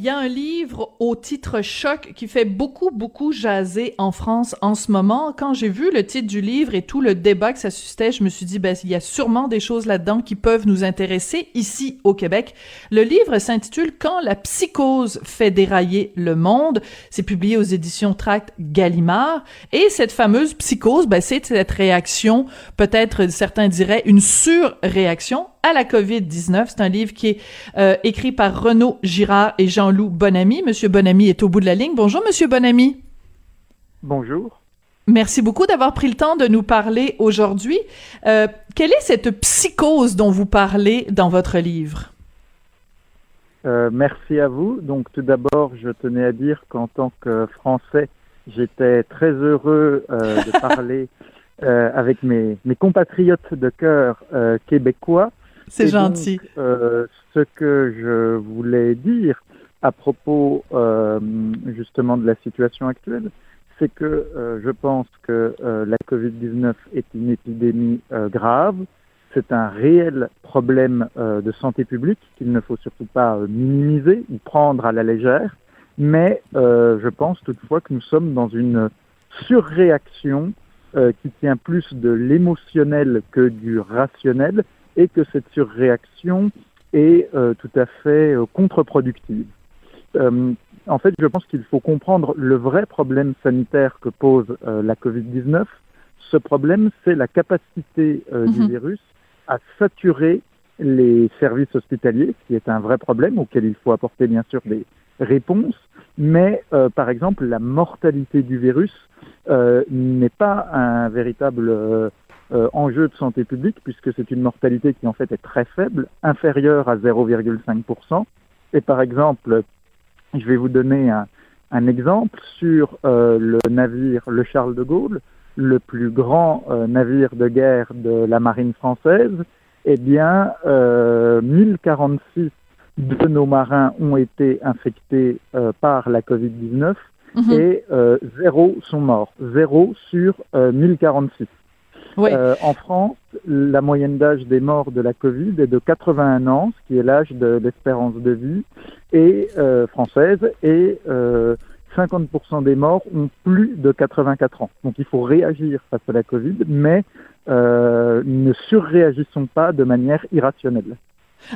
Il y a un livre au titre choc qui fait beaucoup, beaucoup jaser en France en ce moment. Quand j'ai vu le titre du livre et tout le débat que ça suscitait, je me suis dit, ben, il y a sûrement des choses là-dedans qui peuvent nous intéresser ici au Québec. Le livre s'intitule Quand la psychose fait dérailler le monde. C'est publié aux éditions Tract Gallimard. Et cette fameuse psychose, ben, c'est cette réaction, peut-être certains diraient une surréaction à la COVID-19. C'est un livre qui est euh, écrit par Renaud Girard et Jean-Loup Bonamy. Monsieur Bonamy est au bout de la ligne. Bonjour, Monsieur Bonamy. Bonjour. Merci beaucoup d'avoir pris le temps de nous parler aujourd'hui. Euh, quelle est cette psychose dont vous parlez dans votre livre? Euh, merci à vous. Donc tout d'abord, je tenais à dire qu'en tant que Français, j'étais très heureux de parler avec mes, mes, compatriotes de cœur québécois c'est gentil. euh, ce que je voulais dire à propos euh, justement de la situation actuelle, c'est que euh, je pense que la Covid-19 est une épidémie grave. C'est un réel problème de santé publique qu'il ne faut surtout pas minimiser ou prendre à la légère. Mais je pense toutefois que nous sommes dans une surréaction qui tient plus de l'émotionnel que du rationnel et que cette surréaction est euh, tout à fait euh, contre-productive. Euh, en fait, je pense qu'il faut comprendre le vrai problème sanitaire que pose la Covid-19. Ce problème, c'est la capacité mm -hmm. du virus à saturer les services hospitaliers, ce qui est un vrai problème auquel il faut apporter bien sûr des réponses. Mais euh, par exemple, la mortalité du virus euh, n'est pas un véritable euh, enjeu de santé publique, puisque c'est une mortalité qui en fait est très faible, inférieure à 0,5%. Et par exemple, je vais vous donner un, un exemple sur euh, le navire le Charles de Gaulle, le plus grand euh, navire de guerre de la marine française. Eh bien, 1046 de nos marins ont été infectés par la Covid-19 mm -hmm. et zéro sont morts. Zéro sur 1046. Oui. Euh, en France, la moyenne d'âge des morts de la Covid est de 81 ans, ce qui est l'âge de l'espérance de vie et euh, française, et euh, 50% des morts ont plus de 84 ans. Donc il faut réagir face à la Covid, mais euh, ne surréagissons pas de manière irrationnelle.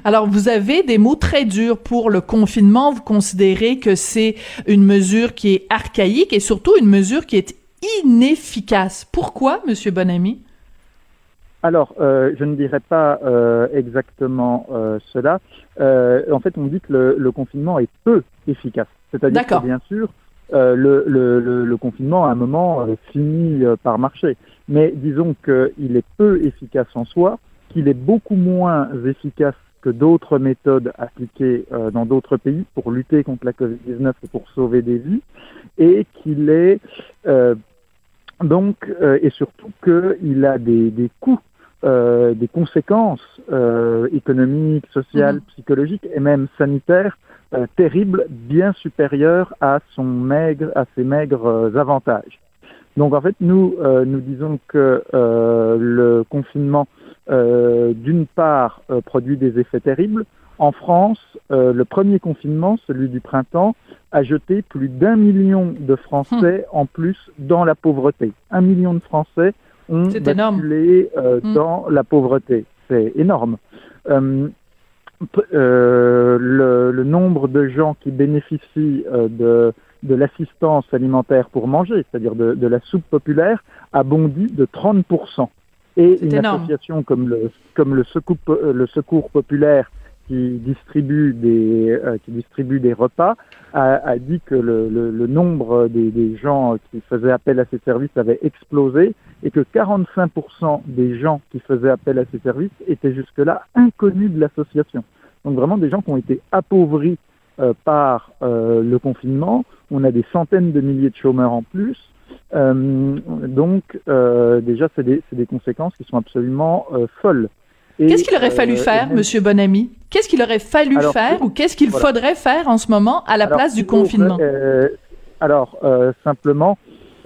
Alors, vous avez des mots très durs pour le confinement. Vous considérez que c'est une mesure qui est archaïque et surtout une mesure qui est inefficace. Pourquoi, Monsieur Bonamy? Alors, euh, je ne dirais pas euh, exactement euh, cela. en fait, on dit que le, le confinement est peu efficace. C'est-à-dire que, bien sûr, le, le, le, confinement, à un moment, finit par marcher. Mais disons qu'il est peu efficace en soi, qu'il est beaucoup moins efficace que d'autres méthodes appliquées dans d'autres pays pour lutter contre la Covid-19 et pour sauver des vies, et qu'il est donc, euh, et surtout qu'il a des, des coûts, euh, des conséquences euh, économiques, sociales, mmh. psychologiques et même sanitaires terribles, bien supérieures à son maigre, à ses maigres avantages. Donc en fait, nous, nous disons que le confinement, d'une part, produit des effets terribles. En France, le premier confinement, celui du printemps, a jeté plus d'un million de Français mmh. en plus dans la pauvreté. Un million de Français ont basculé euh, mmh. dans la pauvreté. C'est énorme. Euh, euh, le, le, nombre de gens qui bénéficient de, de l'assistance alimentaire pour manger, c'est-à-dire de, de, la soupe populaire, a bondi de 30%. Et une énorme. association comme le, comme le, secours, le secours populaire qui distribue des, euh, qui distribue des repas a, dit que le, le, nombre des, des, gens qui faisaient appel à ces services avait explosé et que 45% des gens qui faisaient appel à ces services étaient jusque-là inconnus de l'association. Donc vraiment des gens qui ont été appauvris euh, par euh, le confinement. On a des centaines de milliers de chômeurs en plus. Donc déjà, c'est des, des, conséquences qui sont absolument folles. Qu'est-ce qu'il aurait fallu euh, faire. Monsieur Bonamy? Qu'est-ce qu'il aurait fallu alors, faire ou qu'est-ce qu'il voilà. faudrait faire en ce moment à la alors, place du confinement? euh, Alors, euh, simplement,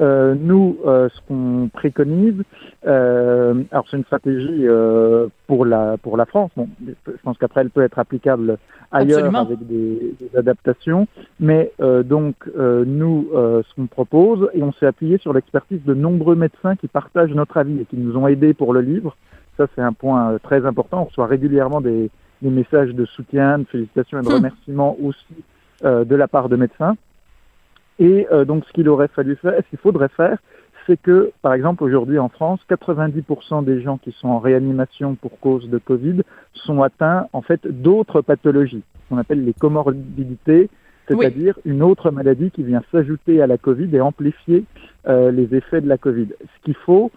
Euh, nous, euh, ce qu'on préconise, euh, alors c'est une stratégie pour la pour la France. Bon, je pense qu'après elle peut être applicable ailleurs Absolument. avec des, des adaptations. Mais donc nous, ce qu'on propose, et on s'est appuyé sur l'expertise de nombreux médecins qui partagent notre avis et qui nous ont aidés pour le livre. Ça, c'est un point très important. On reçoit régulièrement des, des messages de soutien, de félicitations et de Hmm. remerciements aussi de la part de médecins. Et euh, donc, ce qu'il aurait fallu faire, ce qu'il faudrait faire, c'est que, par exemple, aujourd'hui en France, 90% des gens qui sont en réanimation pour cause de Covid sont atteints, en fait, d'autres pathologies, qu'on appelle les comorbidités, c'est-à-dire une autre maladie qui vient s'ajouter à la Covid et amplifier euh, les effets de la Covid. Ce qu'il faut,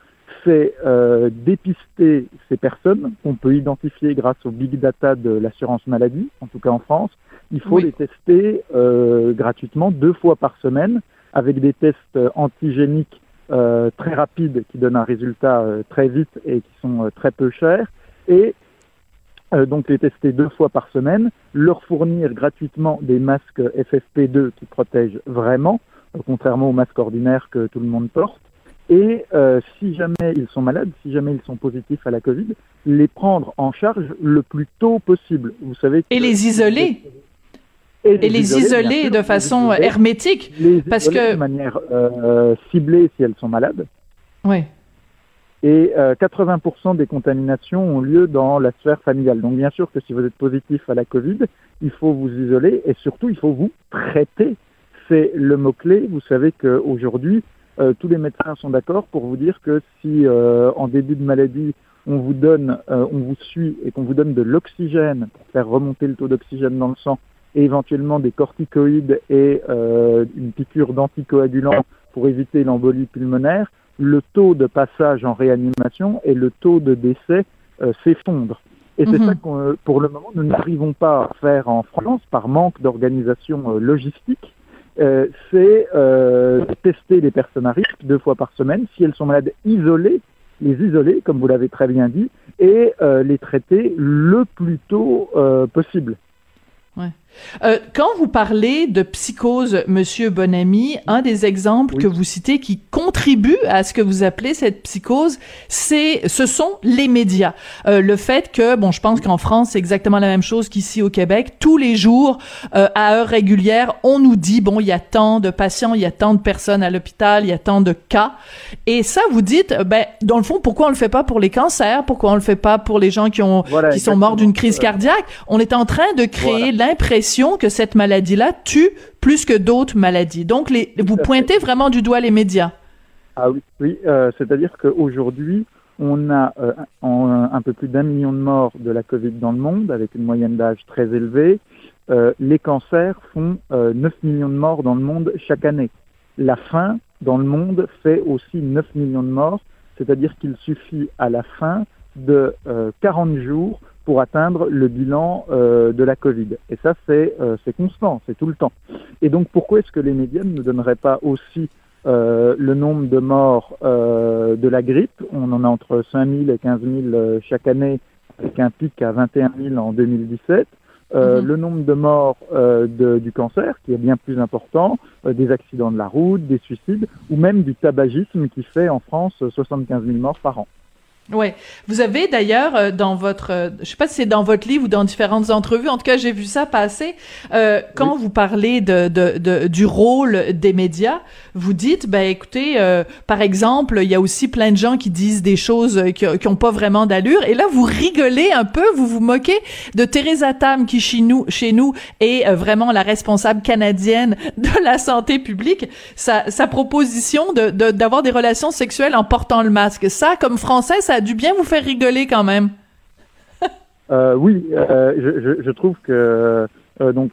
c'est euh, dépister ces personnes qu'on peut identifier grâce au big data de l'assurance maladie, en tout cas en France. Il faut Oui. les tester euh, gratuitement deux fois par semaine avec des tests euh, antigéniques euh, très rapides qui donnent un résultat très vite et qui sont très peu chers. Et donc les tester deux fois par semaine, leur fournir gratuitement des masques FFP2 qui protègent vraiment, contrairement aux masques ordinaires que tout le monde porte. Et euh, si jamais ils sont malades, si jamais ils sont positifs à la Covid, les prendre en charge le plus tôt possible. Vous savez. Et les isoler. Et Et les isoler sûr, de façon isoler, hermétique. les parce que- de manière euh, ciblée si elles sont malades. Oui. Et euh, 80% des contaminations ont lieu dans la sphère familiale. Donc bien sûr que si vous êtes positif à la Covid, il faut vous isoler et surtout il faut vous traiter. C'est le mot-clé. Vous savez qu'aujourd'hui, euh, tous les médecins sont d'accord pour vous dire que si euh, en début de maladie, on vous donne, euh, on vous suit et qu'on vous donne de l'oxygène pour faire remonter le taux d'oxygène dans le sang et éventuellement des corticoïdes et euh, une piqûre d'anticoagulant pour éviter l'embolie pulmonaire, le taux de passage en réanimation et le taux de décès s'effondrent. Et c'est Mhm. ça qu'on, pour le moment, nous n'arrivons pas à faire en France par manque d'organisation logistique. Euh, c'est euh, tester les personnes à risque deux fois par semaine. Si elles sont malades, isoler, les isoler, comme vous l'avez très bien dit, et euh, les traiter le plus tôt possible. Euh, quand vous parlez de psychose, Monsieur Bonamy, un des exemples Oui. que vous citez qui contribue à ce que vous appelez cette psychose, c'est, ce sont les médias. Euh, le fait que, bon, je pense qu'en France, c'est exactement la même chose qu'ici au Québec. Tous les jours, euh, à heure régulière, on nous dit, bon, il y a tant de patients, il y a tant de personnes à l'hôpital, il y a tant de cas. Et ça, vous dites, ben, dans le fond, pourquoi on le fait pas pour les cancers? Pourquoi on le fait pas pour les gens qui ont, Voilà, qui sont morts d'une crise cardiaque? On est en train de créer l'impression que cette maladie-là tue plus que d'autres maladies. Donc, les, vous pointez vraiment du doigt les médias. Ah oui, oui euh, c'est-à-dire qu'aujourd'hui, on a euh, en- un peu plus d'un million de morts de la Covid dans le monde, avec une moyenne d'âge très élevée. Euh, les cancers font euh, 9 millions de morts dans le monde chaque année. La faim dans le monde fait aussi 9 millions de morts, c'est-à-dire qu'il suffit à la fin de euh, 40 jours pour atteindre le bilan euh, de la Covid. Et ça, c'est euh, c'est constant, c'est tout le temps. Et donc, pourquoi est-ce que les médias ne donneraient pas aussi euh, le nombre de morts de la grippe? On en a entre 5 000 et 15 000 euh, chaque année, avec un pic à 21 000 en 2017. Euh, Mhm. Le nombre de morts euh, de- du cancer, qui est bien plus important, euh, des accidents de la route, des suicides, ou même du tabagisme qui fait en France euh, 75 000 morts par an. Ouais. Vous avez d'ailleurs euh, dans votre, euh, je sais pas si c'est dans votre livre ou dans différentes entrevues, en tout cas j'ai vu ça passer. Euh, quand vous parlez de, de, de- du rôle des médias, vous dites, ben écoutez, euh, par exemple, il y a aussi plein de gens qui disent des choses euh, qui, qui ont pas vraiment d'allure, et là vous rigolez un peu, vous vous moquez de Teresa Tam qui chez nous, chez nous est vraiment la responsable canadienne de la santé publique. Sa, sa proposition de de- d'avoir des relations sexuelles en portant le masque, ça comme français, ça a dû bien vous faire rigoler quand même. Euh, oui, euh, je, je, je trouve que euh, donc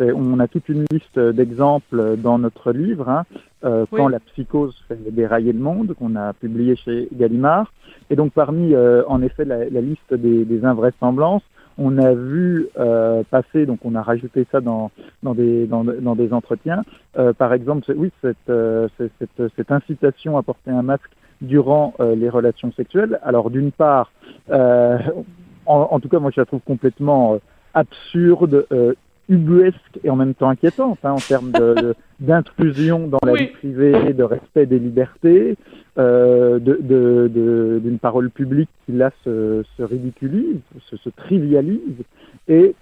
on a toute une liste d'exemples dans notre livre hein, Oui. quand la psychose fait dérailler le monde qu'on a publié chez Gallimard et donc parmi en effet la, la liste des, des invraisemblances on a vu passer donc on a rajouté ça dans dans des dans, dans des entretiens par exemple oui cette, cette cette incitation à porter un masque durant euh, les relations sexuelles. Alors d'une part euh, en, en tout cas, moi, je la trouve complètement euh, absurde, ubuesque et en même temps inquiétante hein, en termes d'intrusion dans la vie privée, de respect des libertés, d'une parole publique qui là se, ridiculise, se, trivialise, et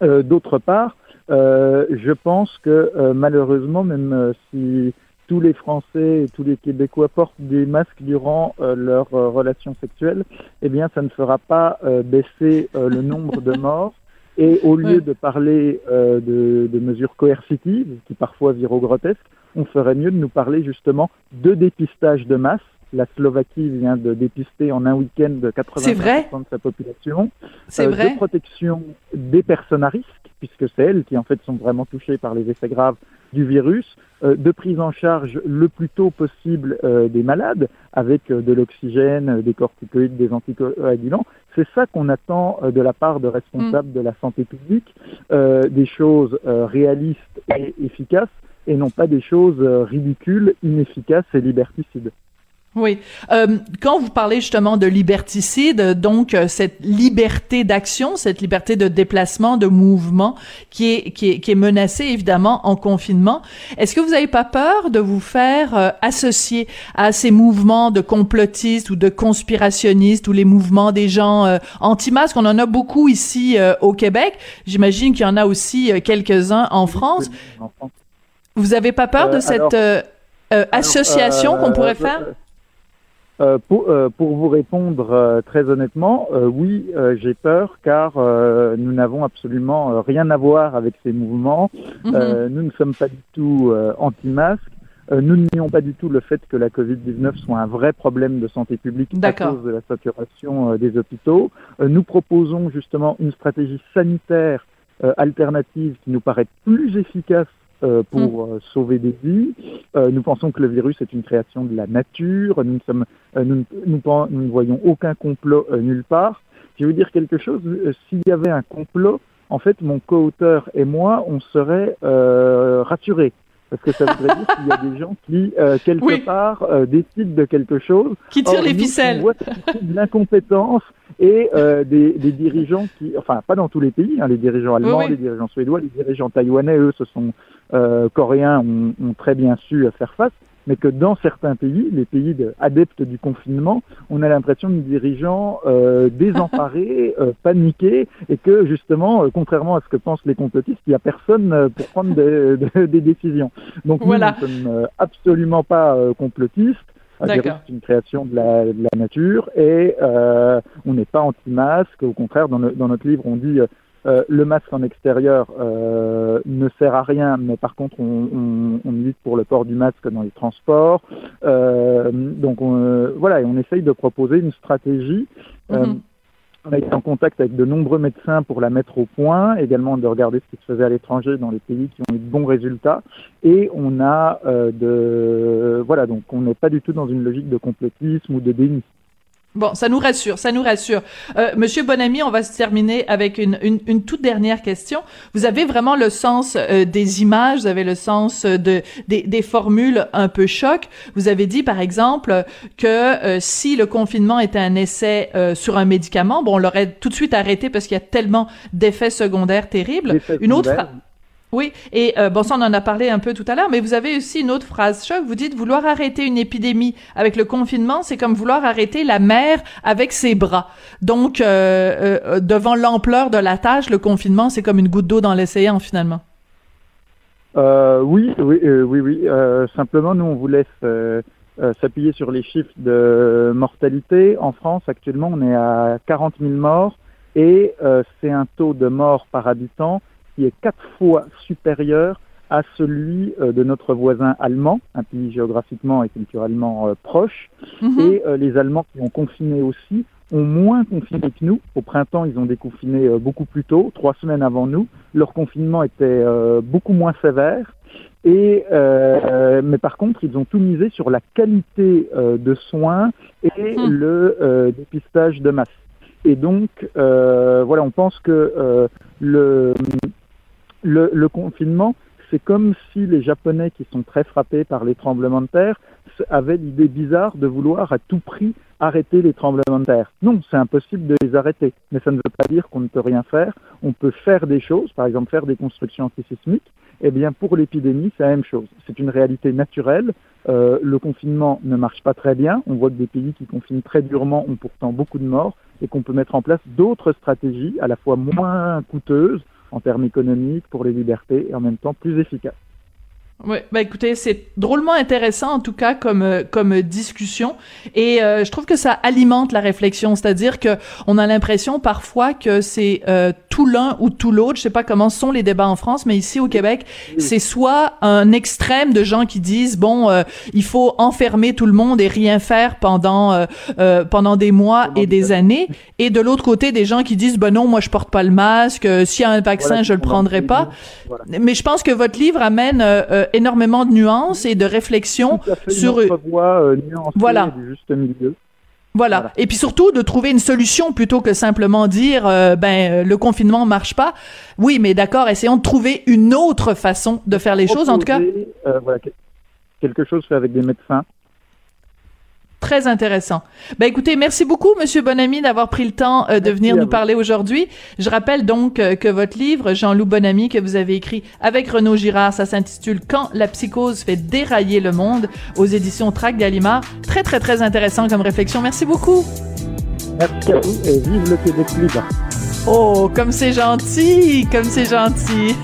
d'autre part, je pense que malheureusement, même si tous les Français et tous les Québécois portent des masques durant leur relation sexuelle, eh bien, ça ne fera pas baisser le nombre de morts. Et au lieu de parler de, de, mesures coercitives, qui parfois virent au grotesque, on ferait mieux de nous parler justement de dépistage de masse la Slovaquie vient de dépister en un week-end de 80% de sa population. C'est euh, vrai. De protection des personnes à risque, puisque c'est elles qui en fait sont vraiment touchées par les effets graves du virus, euh, de prise en charge le plus tôt possible euh, des malades, avec de l'oxygène, des corticoïdes, des anticoagulants. C'est ça qu'on attend de la part de responsables de la santé publique, des choses réalistes et efficaces, et non pas des choses ridicules, inefficaces et liberticides. Oui. Euh, quand vous parlez justement de liberticide, donc euh, cette liberté d'action, cette liberté de déplacement, de mouvement qui est, qui est, qui est menacée évidemment en confinement, est-ce que vous n'avez pas peur de vous faire euh, associer à ces mouvements de complotistes ou de conspirationnistes ou les mouvements des gens euh, anti-masques? On en a beaucoup ici au Québec. J'imagine qu'il y en a aussi quelques-uns en France. Vous avez pas peur de cette association qu'on pourrait faire? Euh, pour, euh, pour, vous répondre euh, très honnêtement, oui, j'ai peur car nous n'avons absolument rien à voir avec ces mouvements. Mhm. nous ne sommes pas du tout anti-masques. nous nions pas du tout le fait que la Covid-19 soit un vrai problème de santé publique à cause de la saturation des hôpitaux. nous proposons justement une stratégie sanitaire alternative qui nous paraît plus efficace euh, pour mm. euh, sauver des vies. Euh, nous pensons que le virus est une création de la nature. Nous ne, sommes, nous, nous, nous ne voyons aucun complot nulle part. Je vais vous dire quelque chose. S'il y avait un complot, en fait, mon co-auteur et moi, on serait rassurés. Parce que ça voudrait dire qu'il y a des gens qui, quelque part, décident de quelque chose. Qui tirent les ficelles. de l'incompétence et euh, des, des, dirigeants qui, enfin pas dans tous les pays, hein, les dirigeants allemands, les dirigeants suédois, les dirigeants taïwanais, eux, ce sont euh, coréens, ont, ont, très bien su faire face, mais que dans certains pays, les pays de, adeptes du confinement, on a l'impression de dirigeants euh, désemparés, euh, paniqués, et que justement, euh, contrairement à ce que pensent les complotistes, il n'y a personne euh, pour prendre des, des décisions. Donc voilà. nous ne sommes absolument pas complotistes. C'est une création de la, de la nature et euh, on n'est pas anti-masque. Au contraire, dans, dans, notre livre, on dit euh, le masque en extérieur euh, ne sert à rien, mais par contre, on, on, on, milite pour le port du masque dans les transports. Euh, donc on, voilà, et on essaye de proposer une stratégie. Mm-hmm. On a été en contact avec de nombreux médecins pour la mettre au point, également de regarder ce qui se faisait à l'étranger dans les pays qui ont eu de bons résultats. Et on a de voilà, donc on n'est pas du tout dans une logique de complotisme ou de déni. Bon, ça nous rassure, ça nous rassure. Euh, Monsieur Bonamy, on va se terminer avec une, une, une, toute dernière question. Vous avez vraiment le sens euh, des images, vous avez le sens de des, des, formules un peu choc. Vous avez dit, par exemple, que euh, si le confinement était un essai euh, sur un médicament, bon, on l'aurait tout de suite arrêté parce qu'il y a tellement d'effets secondaires terribles. Une autre oui, et euh, bon, ça on en a parlé un peu tout à l'heure, mais vous avez aussi une autre phrase choc. Vous dites vouloir arrêter une épidémie avec le confinement, c'est comme vouloir arrêter la mer avec ses bras. Donc, euh, euh, devant l'ampleur de la tâche, le confinement, c'est comme une goutte d'eau dans l'océan finalement. oui, oui, oui, oui. simplement, nous on vous laisse s'appuyer sur les chiffres de mortalité. En France, actuellement, on est à 40 000 morts et c'est un taux de mort par habitant qui est quatre fois supérieur à celui euh, de notre voisin allemand, un pays géographiquement et culturellement euh, proche. Mhm. Et euh, les Allemands qui ont confiné aussi ont moins confiné que nous. Au printemps, ils ont déconfiné beaucoup plus tôt, trois semaines avant nous. Leur confinement était beaucoup moins sévère. Et mais par contre, ils ont tout misé sur la qualité de soins et mhm. le dépistage de masse. Et donc, voilà, on pense que le le, le confinement, c'est comme si les Japonais qui sont très frappés par les tremblements de terre avaient l'idée bizarre de vouloir à tout prix arrêter les tremblements de terre. Non, c'est impossible de les arrêter, mais ça ne veut pas dire qu'on ne peut rien faire. On peut faire des choses, par exemple faire des constructions antisismiques. Eh bien, pour l'épidémie, c'est la même chose. C'est une réalité naturelle. Euh, le confinement ne marche pas très bien. On voit que des pays qui confinent très durement ont pourtant beaucoup de morts et qu'on peut mettre en place d'autres stratégies à la fois moins coûteuses en termes économiques pour les libertés et en même temps plus efficaces. Oui, bah écoutez, c'est drôlement intéressant en tout cas comme euh, comme discussion. Et euh, je trouve que ça alimente la réflexion, c'est-à-dire que on a l'impression parfois que c'est euh, tout l'un ou tout l'autre, je sais pas comment sont les débats en France, mais ici au Québec, c'est soit un extrême de gens qui disent bon, il faut enfermer tout le monde et rien faire pendant pendant des mois et des années. Et de l'autre côté des gens qui disent ben non, moi je porte pas le masque, s'il y a un vaccin, je le prendrai pas. Mais je pense que votre livre amène énormément de nuances et de réflexions sur une voie euh, voilà. juste milieu. Voilà. Et puis surtout de trouver une solution plutôt que simplement dire euh, ben euh, le confinement marche pas. Oui, mais d'accord, essayons de trouver une autre façon de faire les choses en tout cas. voilà, quelque chose fait avec des médecins Très intéressant. Ben écoutez, merci beaucoup, Monsieur Bonamy, d'avoir pris le temps euh, de venir nous parler aujourd'hui. Je rappelle donc euh, que votre livre, Jean-Loup Bonamy, que vous avez écrit avec Renaud Girard, ça s'intitule Quand la psychose fait dérailler le monde, aux éditions Trac Gallimard. Très très très intéressant comme réflexion. Merci beaucoup. Merci à vous et vive le Québec libre. Oh, comme c'est gentil, comme c'est gentil.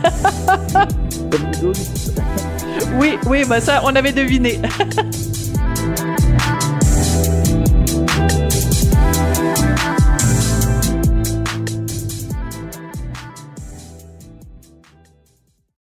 oui, oui, ben ça, on avait deviné.